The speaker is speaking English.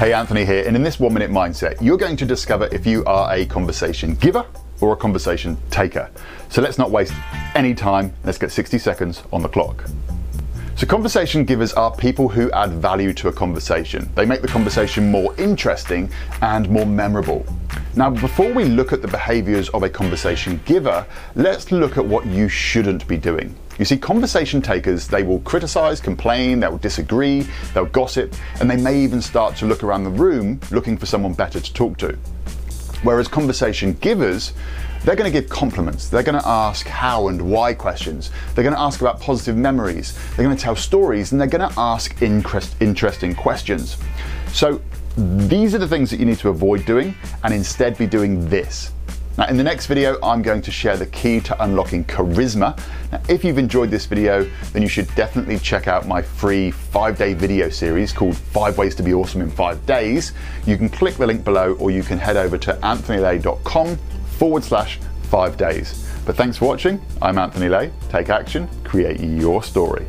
Hey, Anthony here, and in this one minute mindset, you're going to discover if you are a conversation giver or a conversation taker. So let's not waste any time. Let's get 60 seconds on the clock. So, conversation givers are people who add value to a conversation. They make the conversation more interesting and more memorable. Now, before we look at the behaviors of a conversation giver, let's look at what you shouldn't be doing. You see, conversation takers, they will criticize, complain, they'll disagree, they'll gossip, and they may even start to look around the room looking for someone better to talk to. Whereas conversation givers, they're going to give compliments. They're going to ask how and why questions. They're going to ask about positive memories. They're going to tell stories and they're going to ask interest, interesting questions. So these are the things that you need to avoid doing and instead be doing this. Now, in the next video, I'm going to share the key to unlocking charisma. Now, if you've enjoyed this video, then you should definitely check out my free five day video series called Five Ways to Be Awesome in Five Days. You can click the link below or you can head over to anthonylay.com forward slash five days. But thanks for watching. I'm Anthony Lay. Take action, create your story.